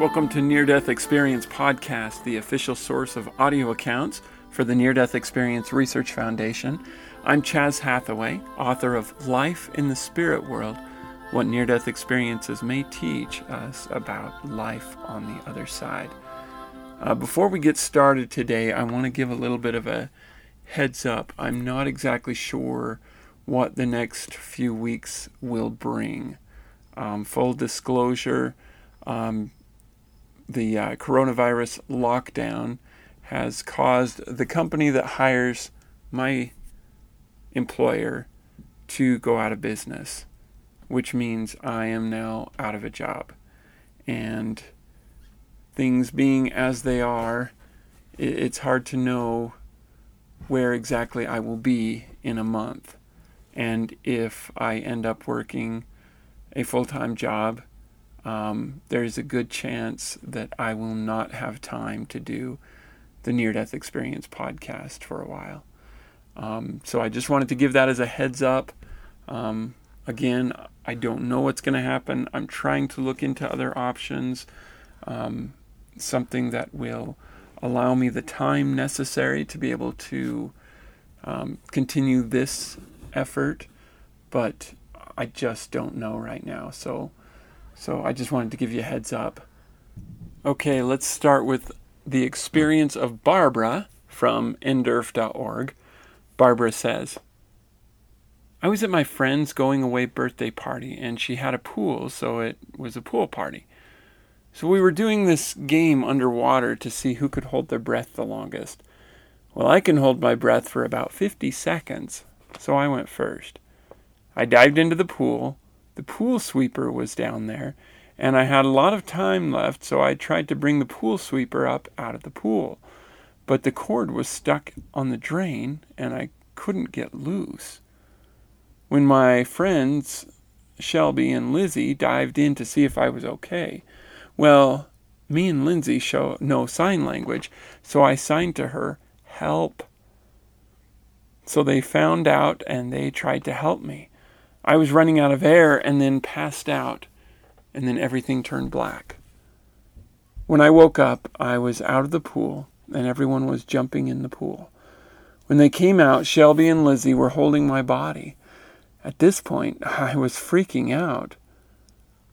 Welcome to Near Death Experience Podcast, the official source of audio accounts for the Near Death Experience Research Foundation. I'm Chaz Hathaway, author of Life in the Spirit World What Near Death Experiences May Teach Us About Life on the Other Side. Uh, before we get started today, I want to give a little bit of a heads up. I'm not exactly sure what the next few weeks will bring. Um, full disclosure, um, the uh, coronavirus lockdown has caused the company that hires my employer to go out of business, which means I am now out of a job. And things being as they are, it's hard to know where exactly I will be in a month. And if I end up working a full time job, um, there's a good chance that I will not have time to do the Near Death Experience podcast for a while. Um, so I just wanted to give that as a heads up. Um, again, I don't know what's going to happen. I'm trying to look into other options, um, something that will allow me the time necessary to be able to um, continue this effort, but I just don't know right now. So so I just wanted to give you a heads up. Okay, let's start with the experience of Barbara from nderf.org. Barbara says, I was at my friend's going away birthday party and she had a pool, so it was a pool party. So we were doing this game underwater to see who could hold their breath the longest. Well, I can hold my breath for about 50 seconds, so I went first. I dived into the pool, the pool sweeper was down there, and I had a lot of time left, so I tried to bring the pool sweeper up out of the pool. But the cord was stuck on the drain, and I couldn't get loose. When my friends, Shelby and Lizzie, dived in to see if I was okay, well, me and Lindsay show no sign language, so I signed to her, Help. So they found out and they tried to help me. I was running out of air and then passed out, and then everything turned black. When I woke up, I was out of the pool, and everyone was jumping in the pool. When they came out, Shelby and Lizzie were holding my body. At this point, I was freaking out.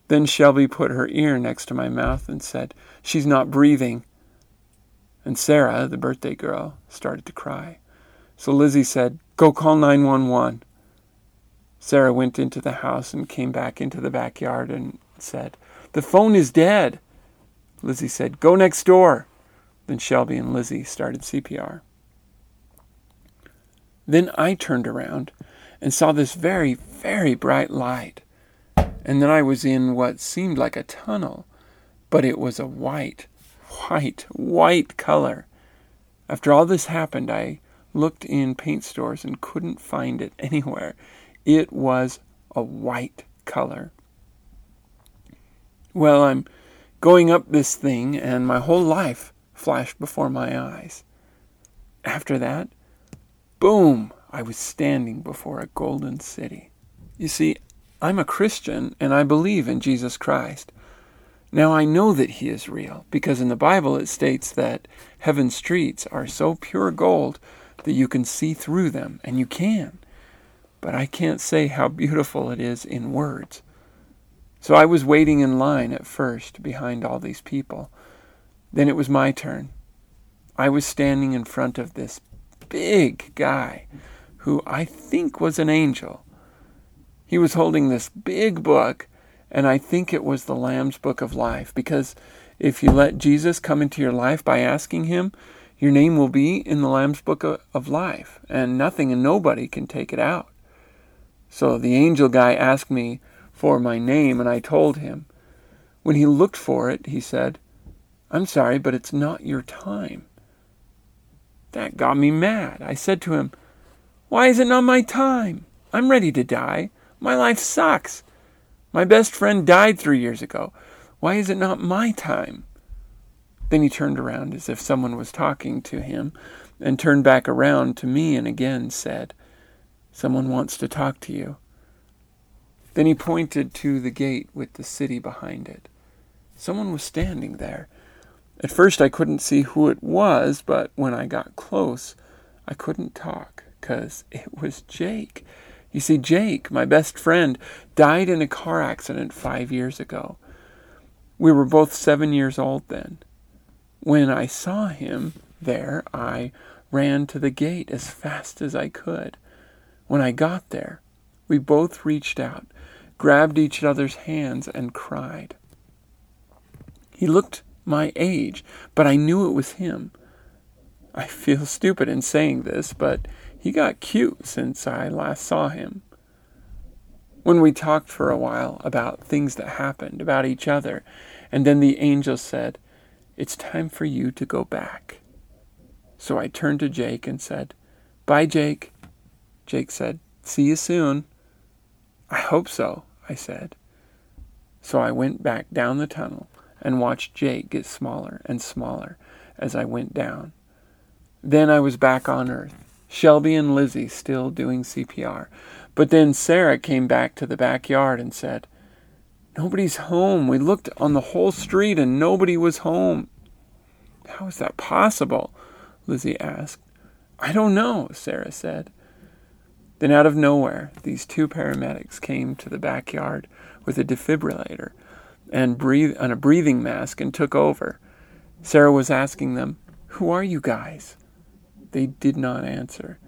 Then Shelby put her ear next to my mouth and said, She's not breathing. And Sarah, the birthday girl, started to cry. So Lizzie said, Go call 911. Sarah went into the house and came back into the backyard and said, The phone is dead. Lizzie said, Go next door. Then Shelby and Lizzie started CPR. Then I turned around and saw this very, very bright light. And then I was in what seemed like a tunnel, but it was a white, white, white color. After all this happened, I looked in paint stores and couldn't find it anywhere. It was a white color. Well, I'm going up this thing, and my whole life flashed before my eyes. After that, boom, I was standing before a golden city. You see, I'm a Christian and I believe in Jesus Christ. Now I know that He is real because in the Bible it states that heaven's streets are so pure gold that you can see through them, and you can but I can't say how beautiful it is in words. So I was waiting in line at first behind all these people. Then it was my turn. I was standing in front of this big guy who I think was an angel. He was holding this big book, and I think it was the Lamb's Book of Life, because if you let Jesus come into your life by asking Him, your name will be in the Lamb's Book of Life, and nothing and nobody can take it out. So the angel guy asked me for my name, and I told him. When he looked for it, he said, I'm sorry, but it's not your time. That got me mad. I said to him, Why is it not my time? I'm ready to die. My life sucks. My best friend died three years ago. Why is it not my time? Then he turned around as if someone was talking to him, and turned back around to me and again said, Someone wants to talk to you. Then he pointed to the gate with the city behind it. Someone was standing there. At first I couldn't see who it was, but when I got close, I couldn't talk, 'cause it was Jake. You see, Jake, my best friend, died in a car accident five years ago. We were both seven years old then. When I saw him there, I ran to the gate as fast as I could. When I got there, we both reached out, grabbed each other's hands, and cried. He looked my age, but I knew it was him. I feel stupid in saying this, but he got cute since I last saw him. When we talked for a while about things that happened, about each other, and then the angel said, It's time for you to go back. So I turned to Jake and said, Bye, Jake. Jake said, See you soon. I hope so, I said. So I went back down the tunnel and watched Jake get smaller and smaller as I went down. Then I was back on Earth, Shelby and Lizzie still doing CPR. But then Sarah came back to the backyard and said, Nobody's home. We looked on the whole street and nobody was home. How is that possible? Lizzie asked. I don't know, Sarah said. Then, out of nowhere, these two paramedics came to the backyard with a defibrillator and, breathe, and a breathing mask and took over. Sarah was asking them, Who are you guys? They did not answer.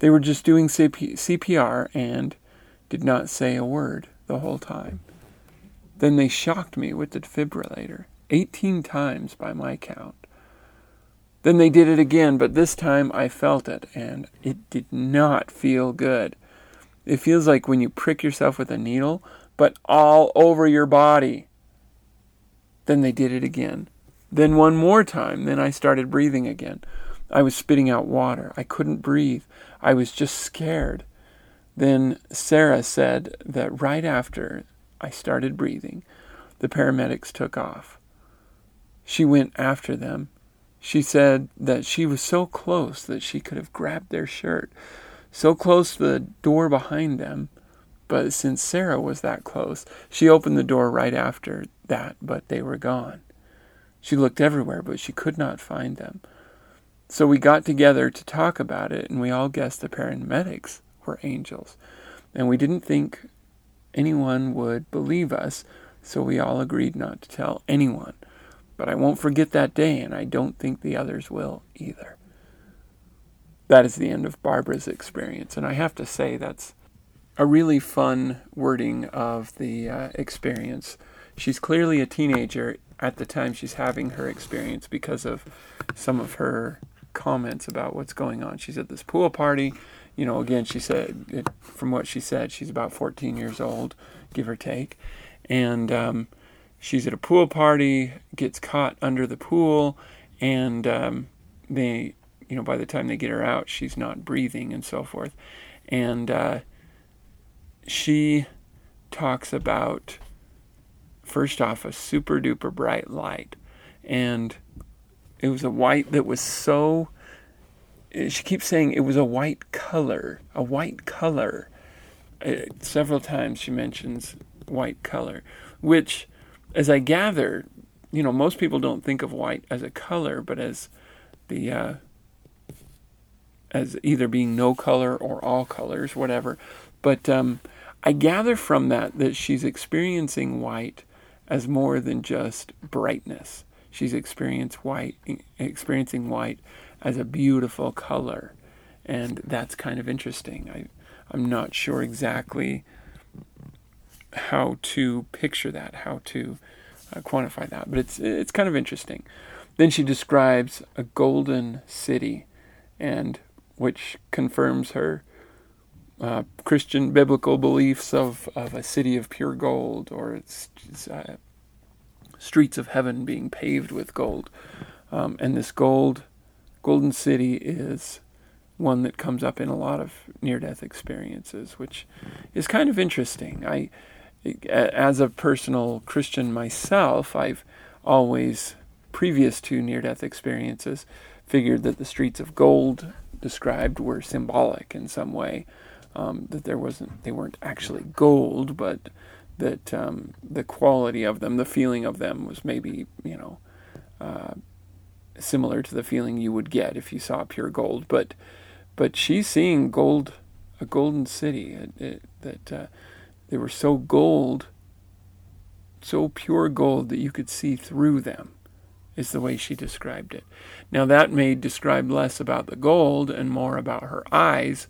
They were just doing CPR and did not say a word the whole time. Then they shocked me with the defibrillator, 18 times by my count. Then they did it again, but this time I felt it, and it did not feel good. It feels like when you prick yourself with a needle, but all over your body. Then they did it again. Then one more time. Then I started breathing again. I was spitting out water. I couldn't breathe. I was just scared. Then Sarah said that right after I started breathing, the paramedics took off. She went after them she said that she was so close that she could have grabbed their shirt, so close to the door behind them. But since Sarah was that close, she opened the door right after that, but they were gone. She looked everywhere, but she could not find them. So we got together to talk about it, and we all guessed the paramedics were angels. And we didn't think anyone would believe us, so we all agreed not to tell anyone. But I won't forget that day, and I don't think the others will either. That is the end of Barbara's experience, and I have to say that's a really fun wording of the uh, experience. She's clearly a teenager at the time she's having her experience because of some of her comments about what's going on. She's at this pool party. You know, again, she said, it, from what she said, she's about 14 years old, give or take. And um, she's at a pool party, gets caught under the pool, and um, they, you know, by the time they get her out, she's not breathing and so forth. And uh, she talks about, first off, a super duper bright light. And it was a white that was so, she keeps saying it was a white color, a white color. Uh, several times she mentions white color, which as I gather, you know, most people don't think of white as a color, but as the uh, as either being no color or all colors, whatever. But um, I gather from that that she's experiencing white as more than just brightness. She's white, experiencing white as a beautiful color, and that's kind of interesting. I, I'm not sure exactly how to picture that, how to uh, quantify that. But it's it's kind of interesting. Then she describes a golden city, and which confirms her uh, Christian biblical beliefs of, of a city of pure gold or it's, uh, streets of heaven being paved with gold. Um, and this gold, golden city is one that comes up in a lot of near-death experiences, which is kind of interesting. I, as a personal Christian myself, I've always, previous to near-death experiences, figured that the streets of gold described were symbolic in some way. Um, that there wasn't, they weren't actually gold, but that um, the quality of them, the feeling of them, was maybe you know uh, similar to the feeling you would get if you saw pure gold. But but she's seeing gold, a golden city it, it, that uh, they were so gold, so pure gold that you could see through them, is the way she described it. Now that may describe less about the gold and more about her eyes,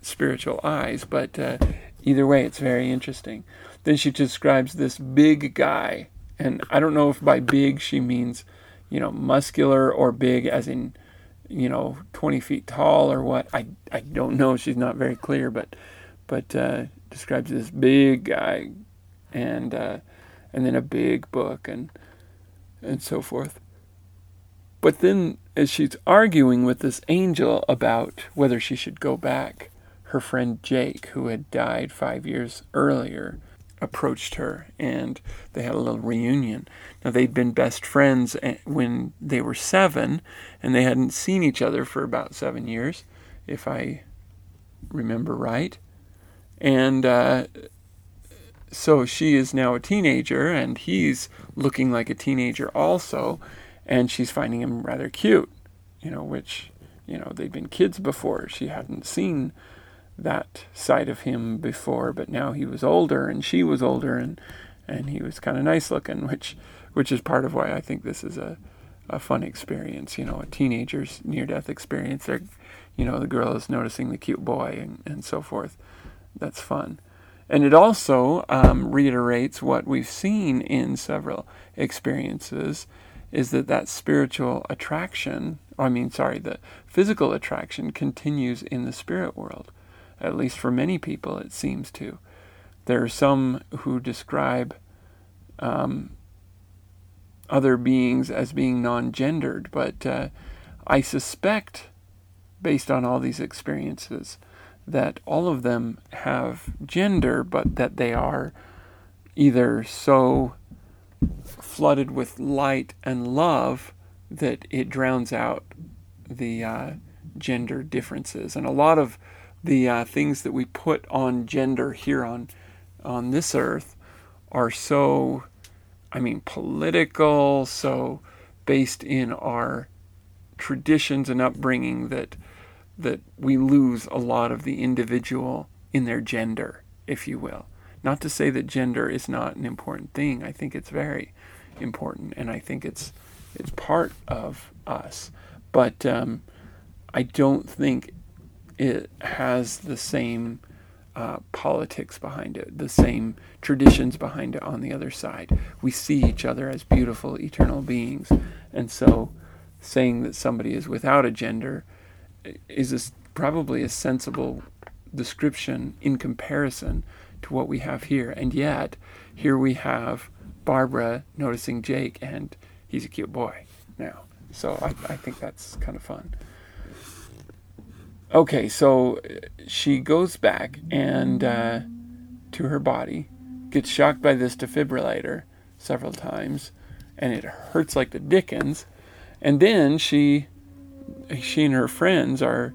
spiritual eyes, but uh, either way, it's very interesting. Then she describes this big guy, and I don't know if by big she means, you know, muscular or big as in you know, 20 feet tall or what. I, I don't know. She's not very clear, but but uh, describes this big guy and uh, and then a big book and and so forth. But then, as she's arguing with this angel about whether she should go back, her friend Jake, who had died five years earlier, approached her and they had a little reunion. Now, they'd been best friends eh, when they were seven, and they hadn't seen each other for about seven years, if I remember right. And uh, so she is now a teenager, and he's looking like a teenager also, and she's finding him rather cute, you know, which, you know, they'd been kids before. She hadn't seen that side of him before, but now he was older and she was older and and he was kind of nice looking, which which is part of why I think this is a a fun experience. You know, a teenager's near death experience. They're, you know, the girl is noticing the cute boy and and so forth. That's fun. And it also um, reiterates what we've seen in several experiences is that that spiritual attraction, I mean, sorry, the physical attraction continues in the spirit world at least for many people, it seems to. There are some who describe um, other beings as being non gendered, but uh, I suspect, based on all these experiences, that all of them have gender, but that they are either so flooded with light and love that it drowns out the uh, gender differences. And a lot of the uh, things that we put on gender here on on this earth are so I mean political, so based in our traditions and upbringing that that we lose a lot of the individual in their gender, if you will. Not to say that gender is not an important thing. I think it's very important, and I think it's it's part of us. But um, I don't think it has the same uh, politics behind it, the same traditions behind it on the other side. We see each other as beautiful, eternal beings. And so saying that somebody is without a gender is a, probably a sensible description in comparison to what we have here. And yet, here we have Barbara noticing Jake, and he's a cute boy now. So I, I think that's kind of fun. Okay, so she goes back and uh, to her body, gets shocked by this defibrillator several times, and it hurts like the dickens. And then she, she and her friends are,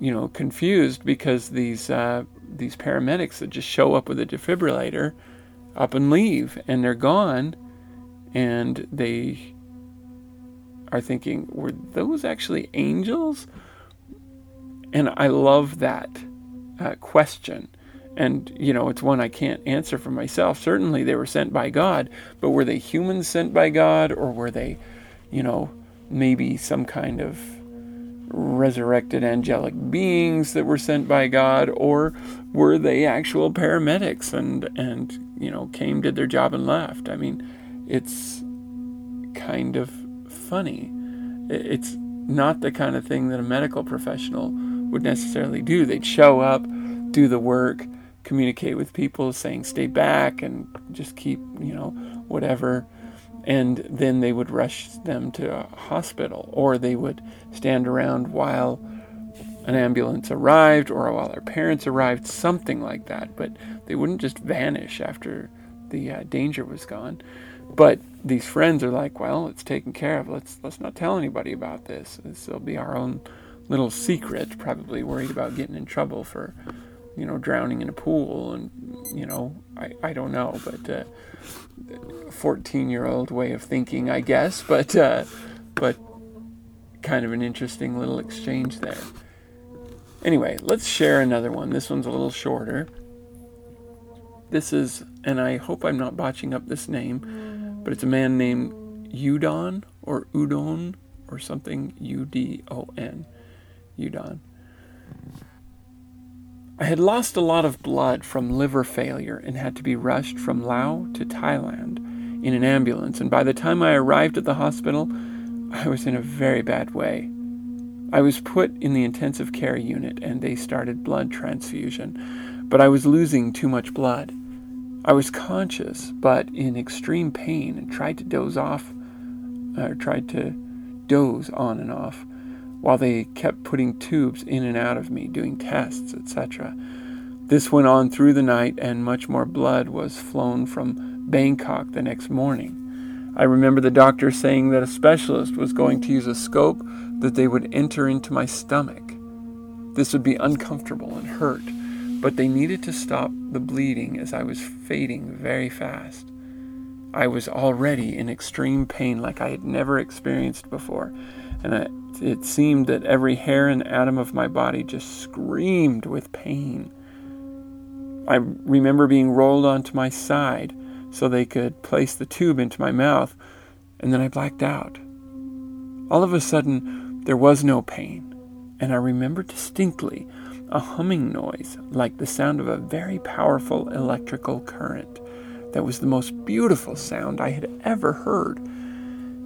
you know, confused because these uh, these paramedics that just show up with a defibrillator, up and leave, and they're gone, and they are thinking, were those actually angels? And I love that uh, question. And, you know, it's one I can't answer for myself. Certainly they were sent by God, but were they humans sent by God or were they, you know, maybe some kind of resurrected angelic beings that were sent by God, or were they actual paramedics and and you know came, did their job, and left? I mean, it's kind of funny. It's not the kind of thing that a medical professional would necessarily do. They'd show up, do the work, communicate with people, saying stay back and just keep you know whatever and then they would rush them to a hospital, or they would stand around while an ambulance arrived or while their parents arrived, something like that. But they wouldn't just vanish after the uh, danger was gone. But these friends are like, well, it's taken care of. Let's let's not tell anybody about this. This will be our own little secret. Probably worried about getting in trouble for, you know, drowning in a pool, and you know, I I don't know, but. Uh, 14 year old way of thinking, I guess, but uh, but kind of an interesting little exchange there. Anyway, let's share another one. This one's a little shorter. This is, and I hope I'm not botching up this name, but it's a man named Udon or Udon or something U D O N. Udon. I had lost a lot of blood from liver failure and had to be rushed from Laos to Thailand in an ambulance, and by the time I arrived at the hospital, I was in a very bad way. I was put in the intensive care unit and they started blood transfusion, but I was losing too much blood. I was conscious, but in extreme pain and tried to doze off, or tried to doze on and off while they kept putting tubes in and out of me, doing tests, etc. This went on through the night, and much more blood was flown from Bangkok the next morning. I remember the doctor saying that a specialist was going to use a scope that they would enter into my stomach. This would be uncomfortable and hurt, but they needed to stop the bleeding as I was fading very fast. I was already in extreme pain like I had never experienced before, and I, it seemed that every hair and atom of my body just screamed with pain. I remember being rolled onto my side so they could place the tube into my mouth, and then I blacked out. All of a sudden, there was no pain, and I remember distinctly a humming noise like the sound of a very powerful electrical current. That was the most beautiful sound I had ever heard.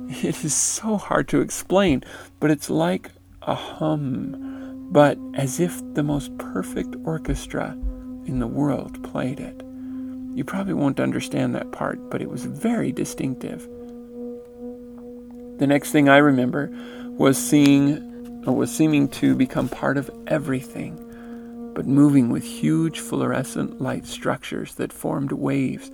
It is so hard to explain, but it's like a hum, but as if the most perfect orchestra in the world played it. You probably won't understand that part, but it was very distinctive. The next thing I remember was seeing uh, was seeming to become part of everything, but moving with huge fluorescent light structures that formed waves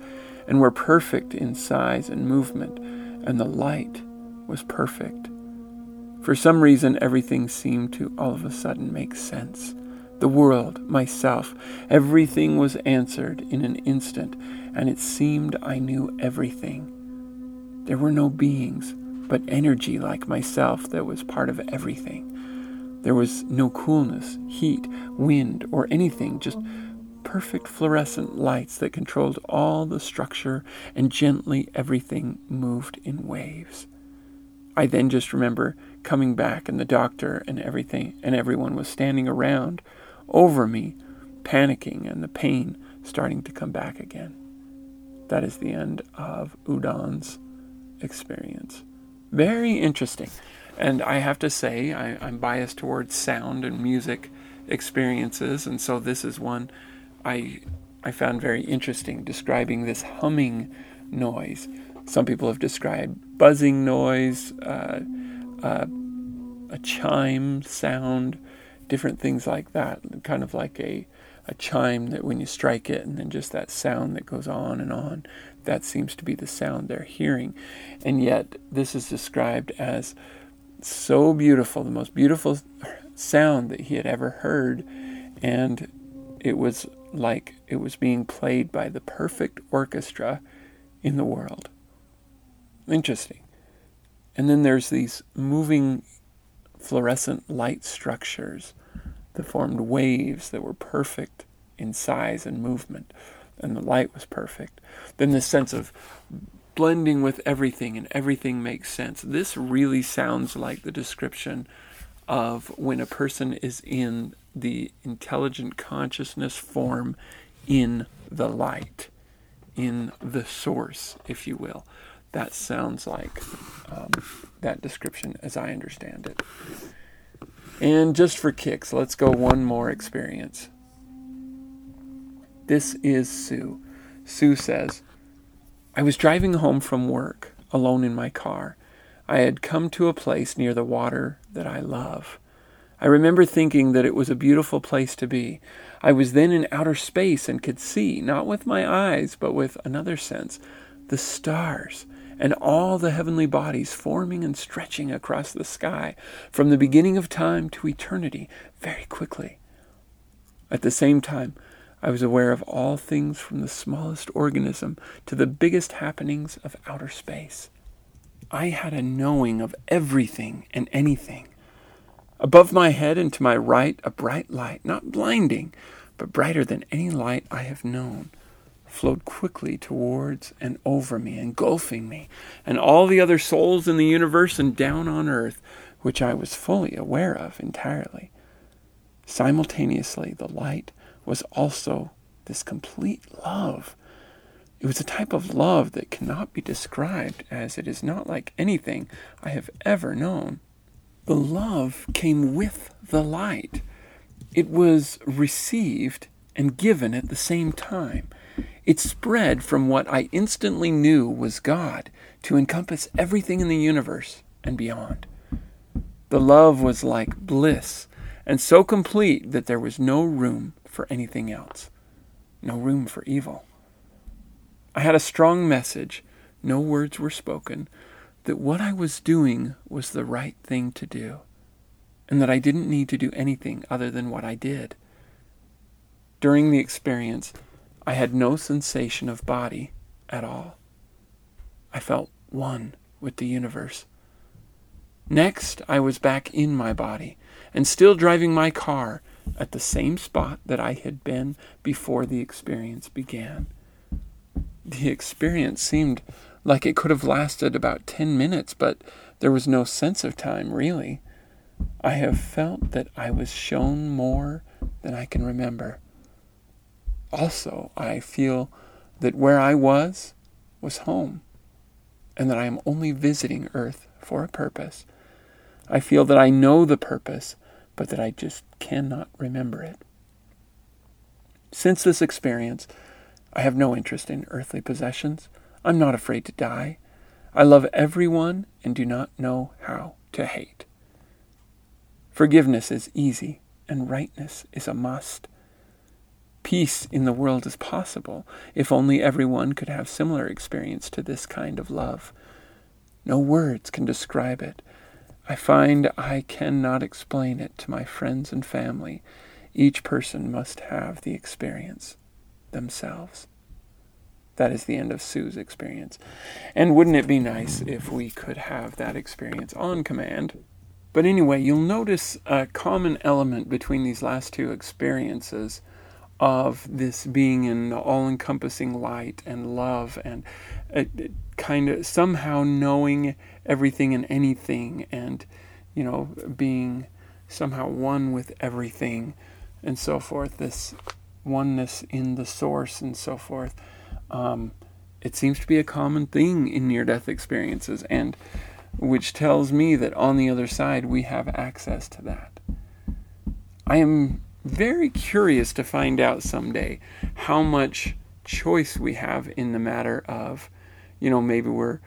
and were perfect in size and movement, and the light was perfect. For some reason, everything seemed to all of a sudden make sense. The world, myself, everything was answered in an instant, and it seemed I knew everything. There were no beings, but energy like myself that was part of everything. There was no coolness, heat, wind, or anything, just perfect fluorescent lights that controlled all the structure, and gently everything moved in waves. I then just remember coming back and the doctor and everything and everyone was standing around over me, panicking and the pain starting to come back again. That is the end of Udon's experience. Very interesting. And I have to say, I, am biased towards sound and music experiences, and so this is one I I found very interesting, describing this humming noise. Some people have described buzzing noise, uh, uh, a chime sound, different things like that. Kind of like a, a chime that when you strike it, and then just that sound that goes on and on. That seems to be the sound they're hearing. And yet, this is described as so beautiful, the most beautiful sound that he had ever heard. And it was like it was being played by the perfect orchestra in the world. Interesting. And then there's these moving fluorescent light structures that formed waves that were perfect in size and movement, and the light was perfect. Then the sense of blending with everything and everything makes sense. This really sounds like the description of when a person is in the intelligent consciousness form in the light, in the source, if you will. That sounds like um, that description as I understand it. And just for kicks, let's go one more experience. This is Sue. Sue says, I was driving home from work alone in my car. I had come to a place near the water that I love. I remember thinking that it was a beautiful place to be. I was then in outer space and could see, not with my eyes, but with another sense, the stars and all the heavenly bodies forming and stretching across the sky from the beginning of time to eternity very quickly. At the same time, I was aware of all things from the smallest organism to the biggest happenings of outer space. I had a knowing of everything and anything. Above my head and to my right, a bright light, not blinding, but brighter than any light I have known, flowed quickly towards and over me, engulfing me, and all the other souls in the universe and down on earth, which I was fully aware of entirely. Simultaneously, the light was also this complete love. It was a type of love that cannot be described, as it is not like anything I have ever known. The love came with the light. It was received and given at the same time. It spread from what I instantly knew was God to encompass everything in the universe and beyond. The love was like bliss and so complete that there was no room for anything else, no room for evil. I had a strong message, no words were spoken, that what I was doing was the right thing to do, and that I didn't need to do anything other than what I did. During the experience, I had no sensation of body at all. I felt one with the universe. Next, I was back in my body and still driving my car at the same spot that I had been before the experience began. The experience seemed like it could have lasted about 10 minutes, but there was no sense of time, really. I have felt that I was shown more than I can remember. Also, I feel that where I was was home, and that I am only visiting Earth for a purpose. I feel that I know the purpose, but that I just cannot remember it. Since this experience, I have no interest in earthly possessions. I'm not afraid to die. I love everyone and do not know how to hate. Forgiveness is easy, and rightness is a must. Peace in the world is possible if only everyone could have similar experience to this kind of love. No words can describe it. I find I cannot explain it to my friends and family. Each person must have the experience themselves. That is the end of Sue's experience. And wouldn't it be nice if we could have that experience on command? But anyway, you'll notice a common element between these last two experiences of this being in the all encompassing light and love and uh, kind of somehow knowing everything and anything and, you know, being somehow one with everything and so forth. This oneness in the source and so forth. Um, it seems to be a common thing in near death experiences, and which tells me that on the other side we have access to that. I am very curious to find out someday how much choice we have in the matter of, you know, maybe we're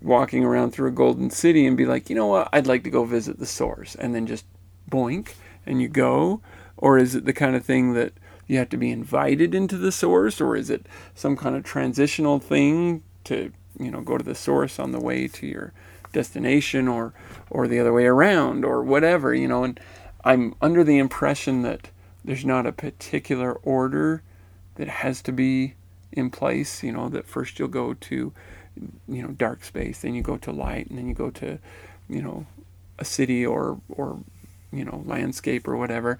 walking around through a golden city and be like, you know what, I'd like to go visit the source, and then just boink and you go? Or is it the kind of thing that you have to be invited into the source, or is it some kind of transitional thing to you know go to the source on the way to your destination, or or the other way around, or whatever you know? And I'm under the impression that there's not a particular order that has to be in place. You know that first you'll go to you know dark space, then you go to light, and then you go to you know a city or or you know landscape or whatever.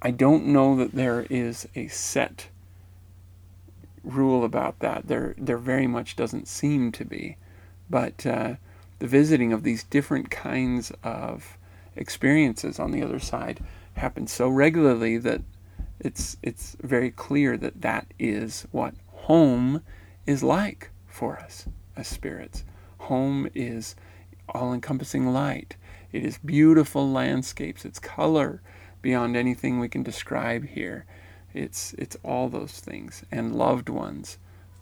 I don't know that there is a set rule about that. There, there very much doesn't seem to be. But uh, the visiting of these different kinds of experiences on the other side happen so regularly that it's it's very clear that that is what home is like for us as spirits. Home is all encompassing light. It is beautiful landscapes. It's color beyond anything we can describe here. It's it's all those things and loved ones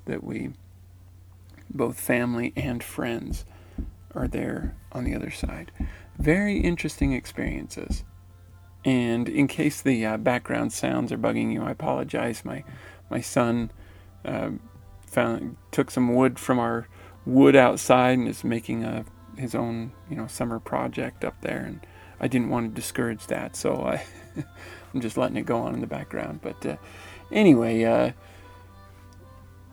that we both family and friends are there on the other side. Very interesting experiences. And in case the uh, background sounds are bugging you, I apologize. My my son uh, found took some wood from our wood outside and is making a his own you know summer project up there, and I didn't want to discourage that, so I I'm just letting it go on in the background. But uh, anyway, uh,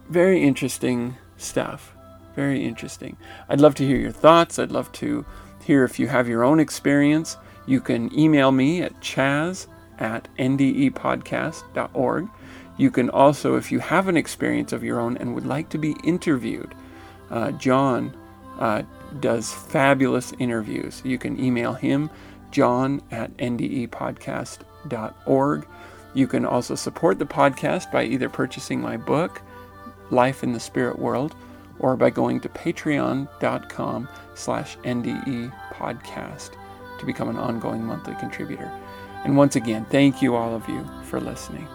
very interesting stuff. Very interesting. I'd love to hear your thoughts. I'd love to hear if you have your own experience. You can email me at chaz at ndepodcast.org. You can also, if you have an experience of your own and would like to be interviewed, uh, John uh, does fabulous interviews. You can email him, john at ndepodcast.org. You can also support the podcast by either purchasing my book, Life in the Spirit World, or by going to patreon.com slash NDE podcast to become an ongoing monthly contributor. And once again, thank you all of you for listening.